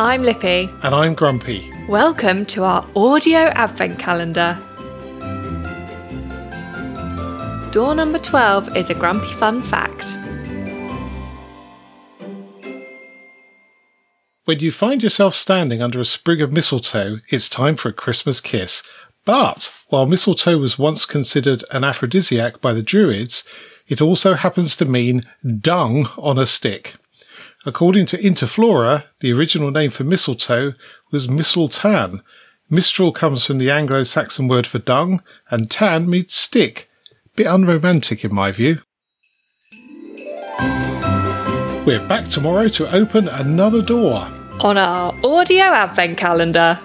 I'm Lippy. And I'm Grumpy. Welcome to our audio advent calendar. Door number 12 is a Grumpy fun fact. When you find yourself standing under a sprig of mistletoe, it's time for a Christmas kiss. But while mistletoe was once considered an aphrodisiac by the Druids, it also happens to mean dung on a stick. According to Interflora, the original name for mistletoe was mistletoe. Mistel comes from the Anglo Saxon word for dung, and tan means stick. Bit unromantic in my view. We're back tomorrow to open another door on our audio advent calendar.